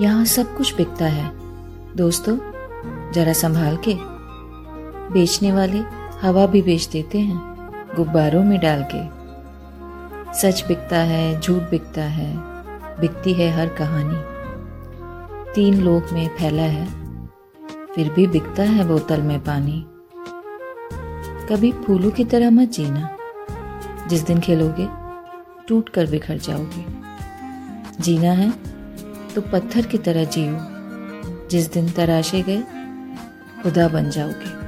यहाँ सब कुछ बिकता है। दोस्तों, जरा संभाल के। बेचने वाले हवा भी बेच देते हैं, गुब्बारों में डाल के। सच बिकता है, झूठ बिकता है, बिकती है हर कहानी। तीन लोक में फैला है, फिर भी बिकता है बोतल में पानी। कभी फूलों की तरह मत जीना। जिस दिन खेलोगे, टूट कर बिखर जाओगे। जीना है तो पत्थर की तरह जियो। जिस दिन तराशे गए खुदा बन जाओगे।